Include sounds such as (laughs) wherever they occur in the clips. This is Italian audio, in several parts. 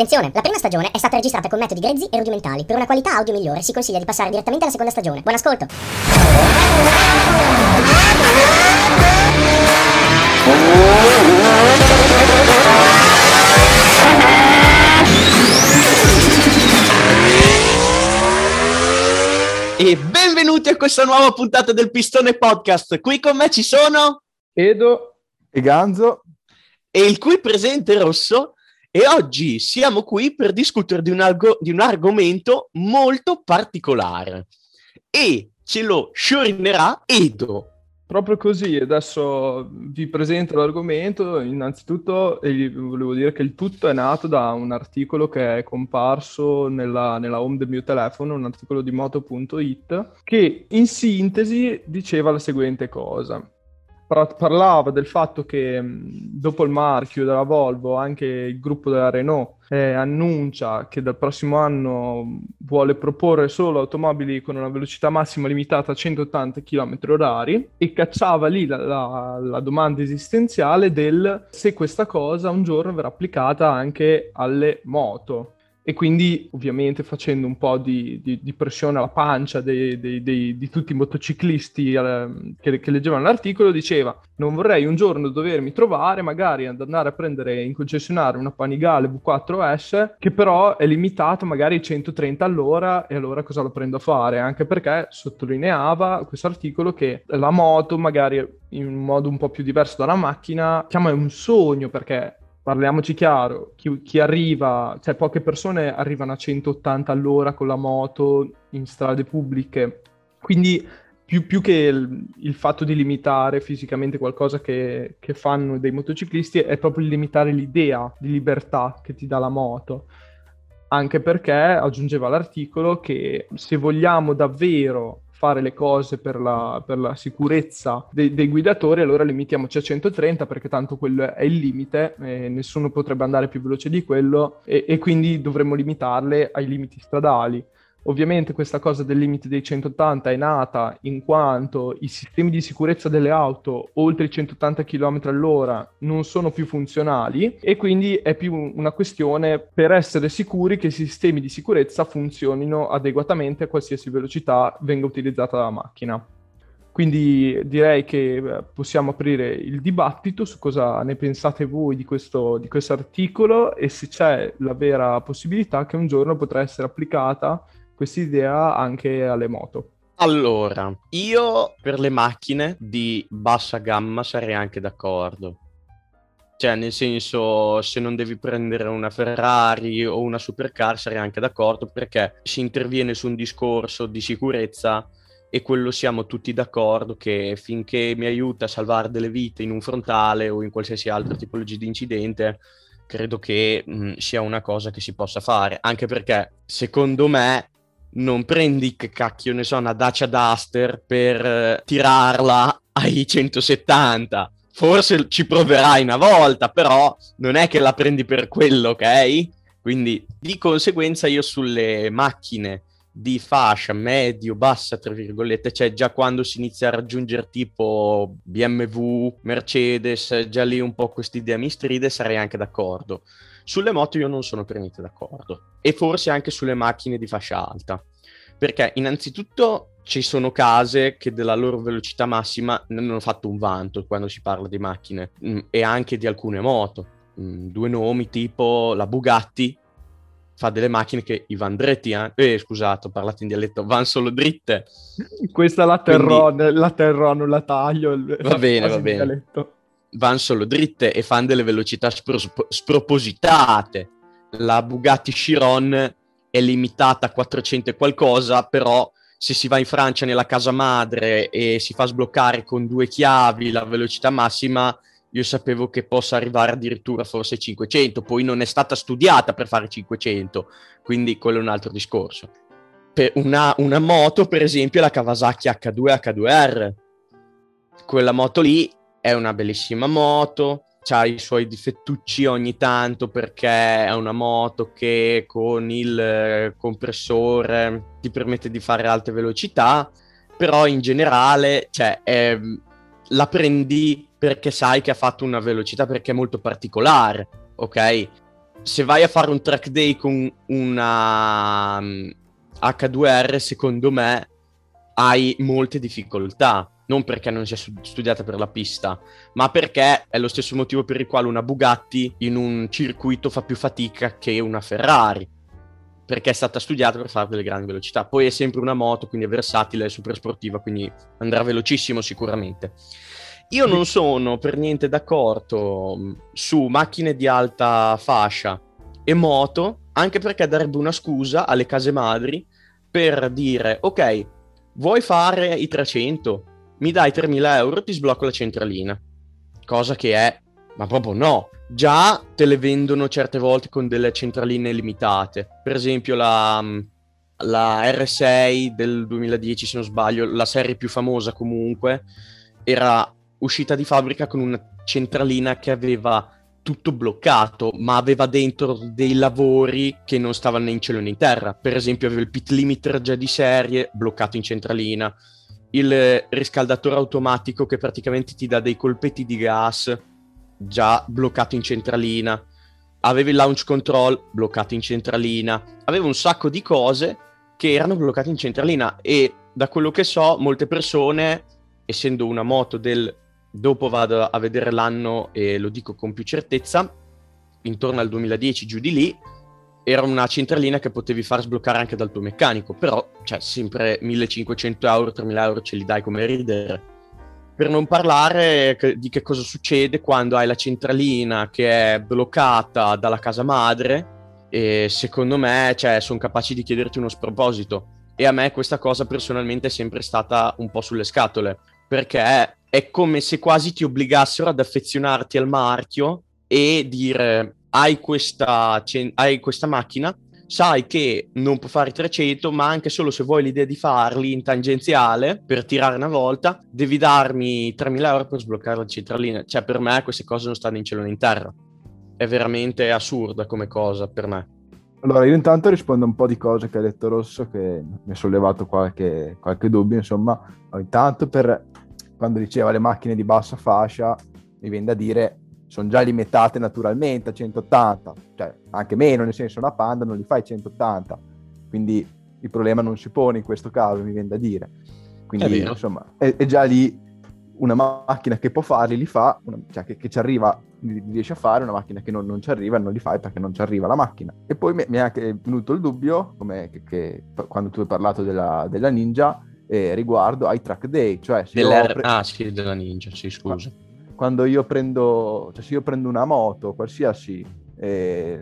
Attenzione, la prima stagione è stata registrata con metodi grezzi e rudimentali. Per una qualità audio migliore si consiglia di passare direttamente alla seconda stagione. Buon ascolto! E benvenuti a questa nuova puntata del Pistone Podcast. Qui con me ci sono Edo e Ganzo e il qui presente Rosso. E oggi siamo qui per discutere di un, argo- di un argomento molto particolare. E ce lo sciorinerà Edo. Proprio così, adesso vi presento l'argomento. Innanzitutto eh, volevo dire che il tutto è nato da un articolo che è comparso nella, nella home del mio telefono, un articolo di moto.it, che in sintesi diceva la seguente cosa parlava del fatto che dopo il marchio della Volvo anche il gruppo della Renault eh, annuncia che dal prossimo anno vuole proporre solo automobili con una velocità massima limitata a 180 km h e cacciava lì la, la, la domanda esistenziale del se questa cosa un giorno verrà applicata anche alle moto e quindi ovviamente facendo un po' di, di, di pressione alla pancia dei, dei, dei, di tutti i motociclisti eh, che, che, leggevano l'articolo, diceva non vorrei un giorno dovermi trovare magari ad andare a prendere in concessionario una Panigale V4S che però è limitata magari a 130 all'ora e allora cosa lo prendo a fare? Anche perché sottolineava questo articolo che la moto magari in un modo un po' più diverso dalla macchina chiama un sogno perché parliamoci chiaro, chi, chi, arriva, cioè poche persone arrivano a 180 all'ora con la moto in strade pubbliche, quindi più, più che il, il, fatto di limitare fisicamente qualcosa che, che, fanno dei motociclisti è proprio limitare l'idea di libertà che ti dà la moto. Anche perché aggiungeva l'articolo che se vogliamo davvero fare le cose per la, per la sicurezza dei, dei, guidatori, allora limitiamoci a 130 perché tanto quello è il limite, nessuno potrebbe andare più veloce di quello e, e quindi dovremmo limitarle ai limiti stradali. Ovviamente questa cosa del limite dei 180 è nata in quanto i sistemi di sicurezza delle auto oltre i 180 km all'ora non sono più funzionali e quindi è più una questione per essere sicuri che i sistemi di sicurezza funzionino adeguatamente a qualsiasi velocità venga utilizzata la macchina. Quindi direi che eh, possiamo aprire il dibattito su cosa ne pensate voi di questo, di questo articolo e se c'è la vera possibilità che un giorno potrà essere applicata questa idea anche alle moto. Allora, io per le macchine di bassa gamma sarei anche d'accordo. Cioè, nel senso, se non devi prendere una Ferrari o una supercar, sarei anche d'accordo perché si interviene su un discorso di sicurezza e quello siamo tutti d'accordo che finché mi aiuta a salvare delle vite in un frontale o in qualsiasi altra tipologia di incidente, credo che mh, sia una cosa che si possa fare. Anche perché, secondo me, non prendi che cacchio ne so una Dacia Duster per eh, tirarla ai 170 forse ci proverai una volta però non è che la prendi per quello ok? Quindi di conseguenza io sulle macchine di fascia medio bassa tra virgolette cioè già quando si inizia a raggiungere tipo BMW Mercedes già lì un po' quest'idea mi stride sarei anche d'accordo sulle moto io non sono per niente d'accordo e forse anche sulle macchine di fascia alta. Perché innanzitutto ci sono case che della loro velocità massima ne hanno fatto un vanto quando si parla di macchine mm, e anche di alcune moto. Mm, due nomi tipo la Bugatti fa delle macchine che i van dritti, eh, eh scusate, ho parlato in dialetto, van solo dritte. Questa la terrò, Quindi... la terrò, non la taglio. Va bene, (laughs) va bene. Dialetto vanno solo dritte e fanno delle velocità spro- spropositate. La Bugatti Chiron è limitata a 400 e qualcosa, però se si va in Francia nella casa madre e si fa sbloccare con due chiavi la velocità massima, io sapevo che possa arrivare addirittura forse 500, poi non è stata studiata per fare 500, quindi quello è un altro discorso. Per una, una moto, per esempio, la Kawasaki H2 H2R. Quella moto lì è una bellissima moto, ha i suoi difettucci ogni tanto perché è una moto che con il eh, compressore ti permette di fare alte velocità, però in generale cioè, è, la prendi perché sai che ha fatto una velocità perché è molto particolare, ok? se vai a fare un track day con una um, H2R, secondo me hai molte difficoltà. Non perché non sia studiata per la pista, ma perché è lo stesso motivo per il quale una Bugatti in un circuito fa più fatica che una Ferrari. Perché è stata studiata per fare delle grandi velocità. Poi è sempre una moto, quindi è versatile, è super sportiva, quindi andrà velocissimo sicuramente. Io non sono per niente d'accordo mm, su macchine di alta fascia e moto, anche perché darebbe una scusa alle case madri per dire, ok, vuoi fare i 300? Mi dai 3.000 euro, ti sblocco la centralina. Cosa che è, ma proprio no. Già te le vendono certe volte con delle centraline limitate. Per esempio la, mm, la R6 del 2010, se non sbaglio, la serie più famosa comunque, era uscita di fabbrica con una centralina che aveva tutto bloccato, ma aveva dentro dei lavori che non stavano né in cielo né in terra. Per esempio, aveva il pit limiter già di serie bloccato in centralina, il riscaldatore automatico che praticamente ti dà dei colpetti di gas già bloccato in centralina, aveva il launch control bloccato in centralina, aveva un sacco di cose che erano bloccate in centralina e da quello che so, molte persone, essendo una moto del dopo vado a vedere l'anno e lo dico con più certezza, intorno al 2010, giù di lì, era una centralina che potevi far sbloccare anche dal tuo meccanico, però cioè, sempre 1500 euro, 3000 euro ce li dai come ridere. Per non parlare di che cosa succede quando hai la centralina che è bloccata dalla casa madre e secondo me cioè, sono capaci di chiederti uno sproposito. E a me questa cosa personalmente è sempre stata un po' sulle scatole, perché è come se quasi ti obbligassero ad affezionarti al marchio e dire hai questa, hai questa macchina, sai che non può fare 300, ma anche solo se vuoi l'idea di farli in tangenziale per tirare una volta, devi darmi 3.000 euro per sbloccare la centralina. Cioè, per me queste cose non stanno in cielo né in terra. È veramente assurda come cosa per me. Allora, io intanto rispondo a un po' di cose che ha detto Rosso, che mi ha sollevato qualche, qualche dubbio, insomma. Intanto per quando diceva le macchine di bassa fascia, mi viene da dire, sono già limitate naturalmente a 180, cioè anche meno, nel senso una Panda non li fai 180, quindi il problema non si pone in questo caso, mi viene da dire. Quindi è insomma, è, è, già lì una macchina che può farli, li fa, una, cioè che, che, ci arriva, li, riesce a fare, una macchina che non, non, ci arriva, non li fai perché non ci arriva la macchina. E poi mi, mi è anche venuto il dubbio, come che, che, quando tu hai parlato della, della Ninja, eh, riguardo ai track day, cioè se pre... Ah sì, della Ninja, sì scusa. Quando io prendo, cioè se io prendo una moto, qualsiasi, eh,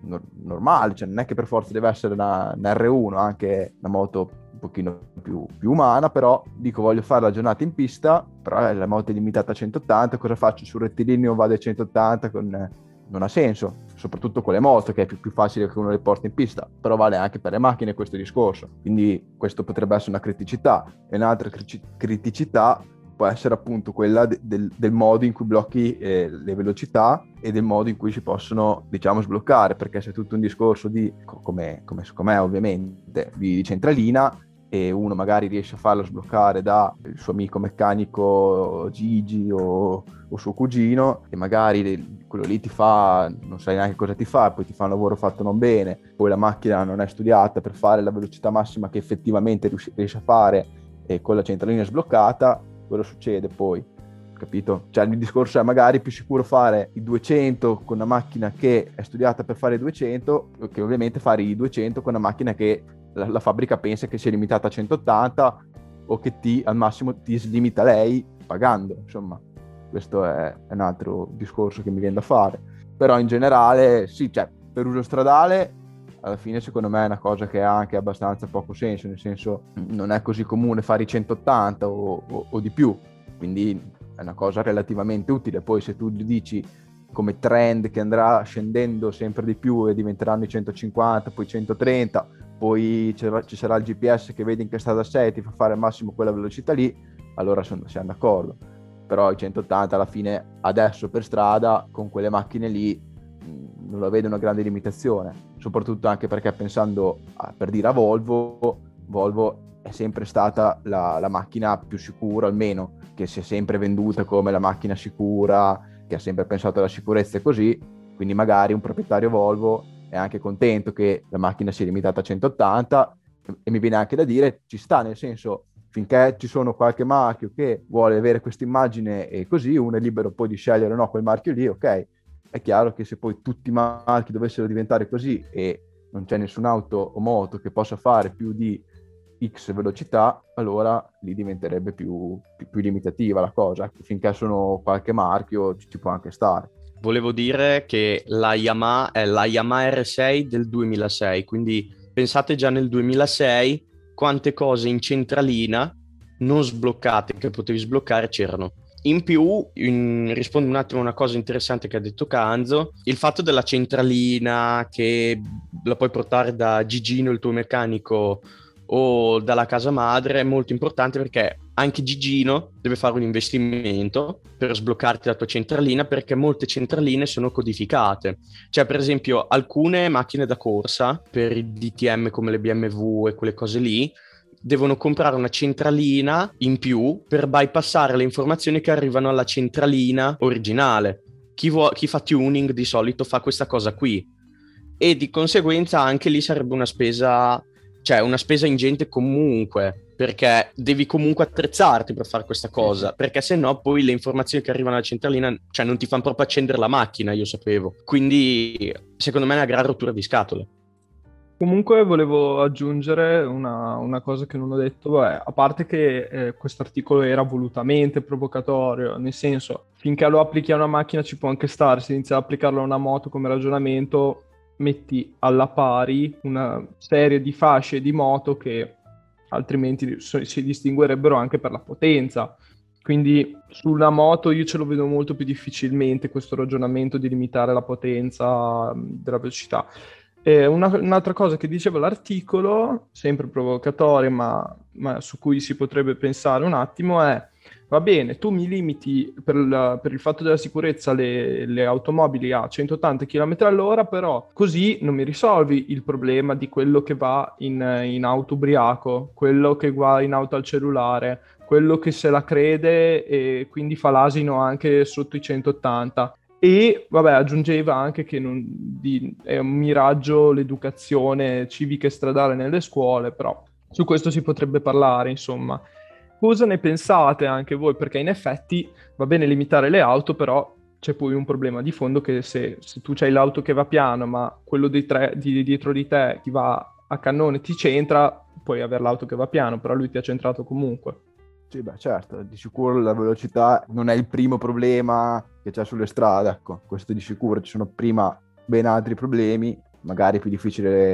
no- normale, cioè non è che per forza deve essere una, una R1, anche una moto un pochino più, più, umana, però dico voglio fare la giornata in pista, però la moto è limitata a 180, cosa faccio? Sul rettilineo vado a 180 con non ha senso, soprattutto con le moto che è più, più, facile che uno le porti in pista, però vale anche per le macchine questo discorso, quindi questo potrebbe essere una criticità. E un'altra criticità può essere appunto quella de- del, del, modo in cui blocchi eh, le velocità e del modo in cui si possono diciamo sbloccare perché se è tutto un discorso di come, come, come ovviamente di centralina e uno magari riesce a farlo sbloccare da il suo amico meccanico Gigi o, o suo cugino e magari quello lì ti fa, non sai neanche cosa ti fa, poi ti fa un lavoro fatto non bene, poi la macchina non è studiata per fare la velocità massima che effettivamente riesce a fare e con la centralina sbloccata, quello succede poi, capito? Cioè il discorso è magari più sicuro fare i 200 con una macchina che è studiata per fare i 200 che ovviamente fare i 200 con una macchina che la, la fabbrica pensa che sia limitata a 180 o che ti, al massimo ti limita lei pagando, insomma. Questo è, è un altro discorso che mi viene da fare. Però in generale, sì, cioè, per uso stradale alla fine secondo me è una cosa che ha anche abbastanza poco senso, nel senso non è così comune fare i 180 o, o, o, di più, quindi è una cosa relativamente utile. Poi se tu dici come trend che andrà scendendo sempre di più e diventeranno i 150, poi 130, poi ci sarà il GPS che vedi in che strada sei, ti fa fare al massimo quella velocità lì, allora sono, siamo d'accordo. Però i 180 alla fine adesso per strada con quelle macchine lì non la vedo una grande limitazione, soprattutto anche perché pensando a, per dire a Volvo, Volvo è sempre stata la, la macchina più sicura, almeno che si è sempre venduta come la macchina sicura, che ha sempre pensato alla sicurezza e così, Quindi magari un proprietario Volvo è anche contento che la macchina sia limitata a 180 e mi viene anche da dire ci sta, nel senso finché ci sono qualche marchio che vuole avere questa immagine e così, uno è libero poi di scegliere o no quel marchio lì, ok. È chiaro che se poi tutti i marchi dovessero diventare così e non c'è nessun auto o moto che possa fare più di X velocità, allora lì diventerebbe più, più, più limitativa la cosa. Finché sono qualche marchio ci, ci può anche stare. Volevo dire che la Yamaha è la Yamaha R6 del 2006, quindi pensate già nel 2006 quante cose in centralina non sbloccate che potevi sbloccare c'erano. In più, in, rispondo un attimo a una cosa interessante che ha detto Canzo, il fatto della centralina che la puoi portare da Gigino, il tuo meccanico, o dalla casa madre è molto importante perché anche Gigino deve fare un investimento per sbloccarti la tua centralina perché molte centraline sono codificate. Cioè, per esempio, alcune macchine da corsa per i DTM come le BMW e quelle cose lì devono comprare una centralina in più per bypassare le informazioni che arrivano alla centralina originale. Chi, vuo- chi fa tuning di solito fa questa cosa qui e di conseguenza anche lì sarebbe una spesa cioè una spesa ingente comunque, perché devi comunque attrezzarti per fare questa cosa, perché se no poi le informazioni che arrivano alla centralina, cioè non ti fanno proprio accendere la macchina, io sapevo. Quindi secondo me è una gran rottura di scatole. Comunque volevo aggiungere una, una, cosa che non ho detto, Beh, a parte che eh, questo articolo era volutamente provocatorio, nel senso, finché lo applichi a una macchina ci può anche stare, se inizi ad applicarlo a una moto come ragionamento, metti alla pari una serie di fasce di moto che altrimenti si distinguerebbero anche per la potenza. Quindi sulla moto io ce lo vedo molto più difficilmente questo ragionamento di limitare la potenza della velocità. Una, un'altra cosa che diceva l'articolo, sempre provocatoria, ma, ma su cui si potrebbe pensare un attimo, è va bene, tu mi limiti per, la, per il fatto della sicurezza le, le, automobili a 180 km all'ora, però così non mi risolvi il problema di quello che va in, in auto ubriaco, quello che va in auto al cellulare, quello che se la crede e quindi fa l'asino anche sotto i 180. E vabbè, aggiungeva anche che non, di, è un miraggio l'educazione civica e stradale nelle scuole, però su questo si potrebbe parlare, insomma. Cosa ne pensate anche voi? Perché in effetti va bene limitare le auto, però c'è poi un problema di fondo che se, se tu hai l'auto che va piano, ma quello di, tre, di dietro di te ti va a cannone ti centra, puoi avere l'auto che va piano, però lui ti ha centrato comunque. Sì, beh, certo, di sicuro la velocità non è il primo problema che c'è sulle strade, ecco, questo di sicuro, ci sono prima ben altri problemi, magari più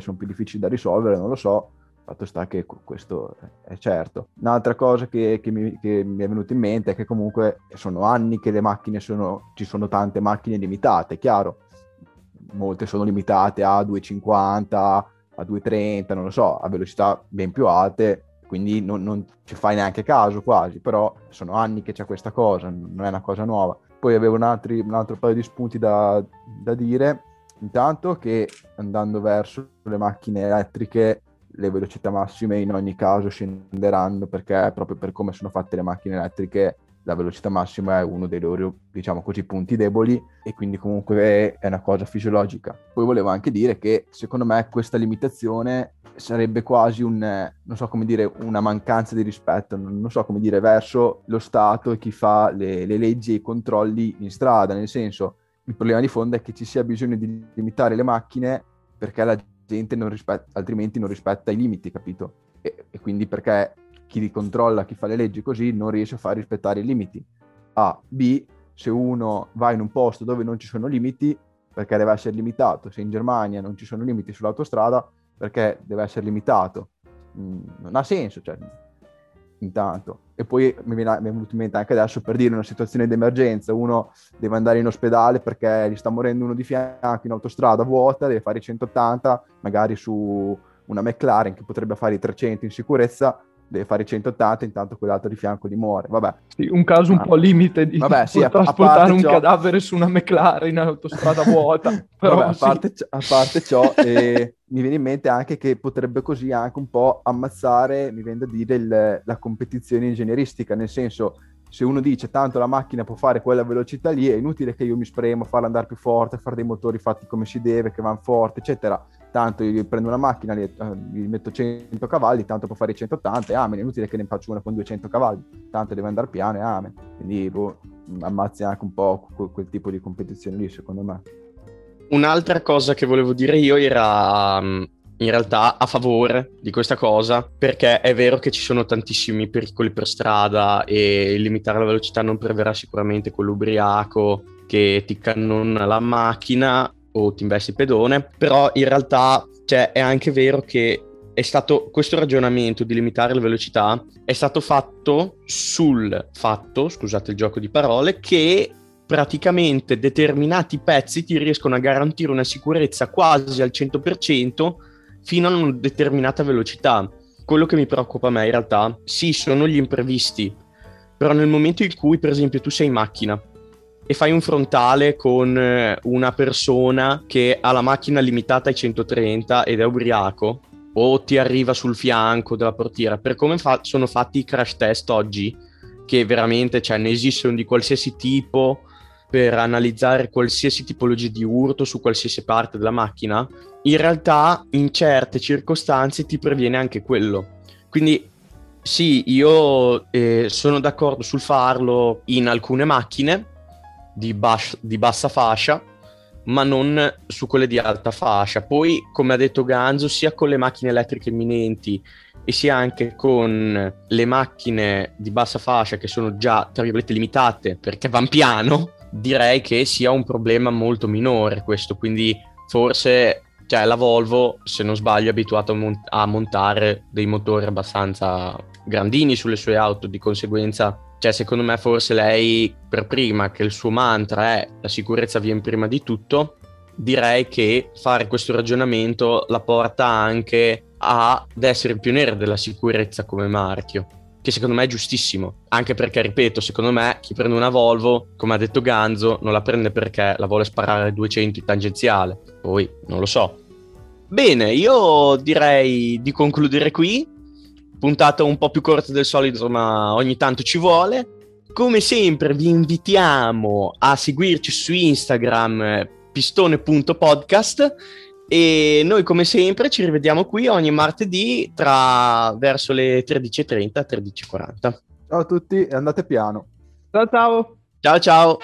sono più difficili da risolvere, non lo so, Fatto sta che questo è certo. Un'altra cosa che, che, mi, che, mi, è venuta in mente è che comunque sono anni che le macchine sono, ci sono tante macchine limitate, chiaro. Molte sono limitate a 2,50, a 2,30, non lo so, a velocità ben più alte, quindi non, non ci fai neanche caso quasi, però sono anni che c'è questa cosa, non è una cosa nuova. Poi avevo un, altri, un altro paio di spunti da, da dire. Intanto che andando verso le macchine elettriche le velocità massime in ogni caso scenderanno perché proprio per come sono fatte le macchine elettriche la velocità massima è uno dei loro, diciamo così, punti deboli e quindi comunque è una cosa fisiologica. Poi volevo anche dire che secondo me questa limitazione sarebbe quasi un, non so come dire, una mancanza di rispetto, non so come dire, verso lo Stato e chi fa le, le leggi e i controlli in strada, nel senso, il problema di fondo è che ci sia bisogno di limitare le macchine perché la gente non rispetta, altrimenti non rispetta i limiti, capito? E, e, quindi perché chi controlla, chi fa le leggi così, non riesce a far rispettare i limiti. A. B. Se uno va in un posto dove non ci sono limiti, perché deve essere limitato. Se in Germania non ci sono limiti sull'autostrada, perché deve essere limitato. Mm, non ha senso, cioè, intanto. E poi mi viene, mi è venuto in mente anche adesso per dire una situazione di emergenza, uno deve andare in ospedale perché gli sta morendo uno di fianco in autostrada vuota, deve fare i 180, magari su una McLaren che potrebbe fare i 300 in sicurezza, deve fare i 180, intanto quell'altro di fianco gli muore. Vabbè. Sì, un caso un ah. po' limite di Vabbè, sì, a, trasportare a un ciò... cadavere su una McLaren in autostrada (laughs) vuota. Però Vabbè, a, parte, sì. a, parte, ciò, eh, mi viene in mente anche che potrebbe così anche un po' ammazzare, mi viene da dire, il, la competizione ingegneristica, nel senso se uno dice tanto la macchina può fare quella velocità lì, è inutile che io mi spremo, farla andare più forte, fare dei motori fatti come si deve, che vanno forte, eccetera. Tanto io prendo una macchina, uh, gli metto 100 cavalli, tanto può fare 180 e amen. È inutile che ne faccio una con 200 cavalli, tanto deve andare piano e amen. Quindi boh, ammazzi anche un po' quel, quel tipo di competizione lì, secondo me. Un'altra cosa che volevo dire io era in realtà a favore di questa cosa perché è vero che ci sono tantissimi pericoli per strada e limitare la velocità non preverrà sicuramente quell'ubriaco che ti cannona la macchina o ti investi pedone, però in realtà cioè, è anche vero che è stato questo ragionamento di limitare la velocità è stato fatto sul fatto, scusate il gioco di parole, che praticamente determinati pezzi ti riescono a garantire una sicurezza quasi al 100% fino a una determinata velocità. Quello che mi preoccupa a me in realtà, sì, sono gli imprevisti, però nel momento in cui, per esempio, tu sei in macchina e fai un frontale con eh, una persona che ha la macchina limitata ai 130 ed è ubriaco, o ti arriva sul fianco della portiera, per come fa- sono fatti i crash test oggi, che veramente cioè, ne esistono di qualsiasi tipo per analizzare qualsiasi tipologia di urto su qualsiasi parte della macchina, in realtà in certe circostanze ti previene anche quello. Quindi sì, io eh, sono d'accordo sul farlo in alcune macchine di, bas- di bassa fascia, ma non su quelle di alta fascia. Poi, come ha detto Ganzo, sia con le macchine elettriche imminenti e sia anche con le macchine di bassa fascia che sono già, tra virgolette, limitate perché van piano, direi che sia un problema molto minore questo. Quindi forse cioè la Volvo, se non sbaglio, è abituata a, mont- a, montare dei motori abbastanza grandini sulle sue auto, di conseguenza, cioè secondo me forse lei per prima che il suo mantra è la sicurezza viene prima di tutto, direi che fare questo ragionamento la porta anche ad essere pioniere della sicurezza come marchio che secondo me è giustissimo, anche perché, ripeto, secondo me chi prende una Volvo, come ha detto Ganzo, non la prende perché la vuole sparare a 200 in tangenziale, poi non lo so. Bene, io direi di concludere qui, puntata un po' più corta del solito, ma ogni tanto ci vuole. Come sempre vi invitiamo a seguirci su Instagram pistone.podcast e noi come sempre ci rivediamo qui ogni martedì tra verso le 13.30 e 13.40. Ciao a tutti e andate piano. Ciao ciao. Ciao ciao.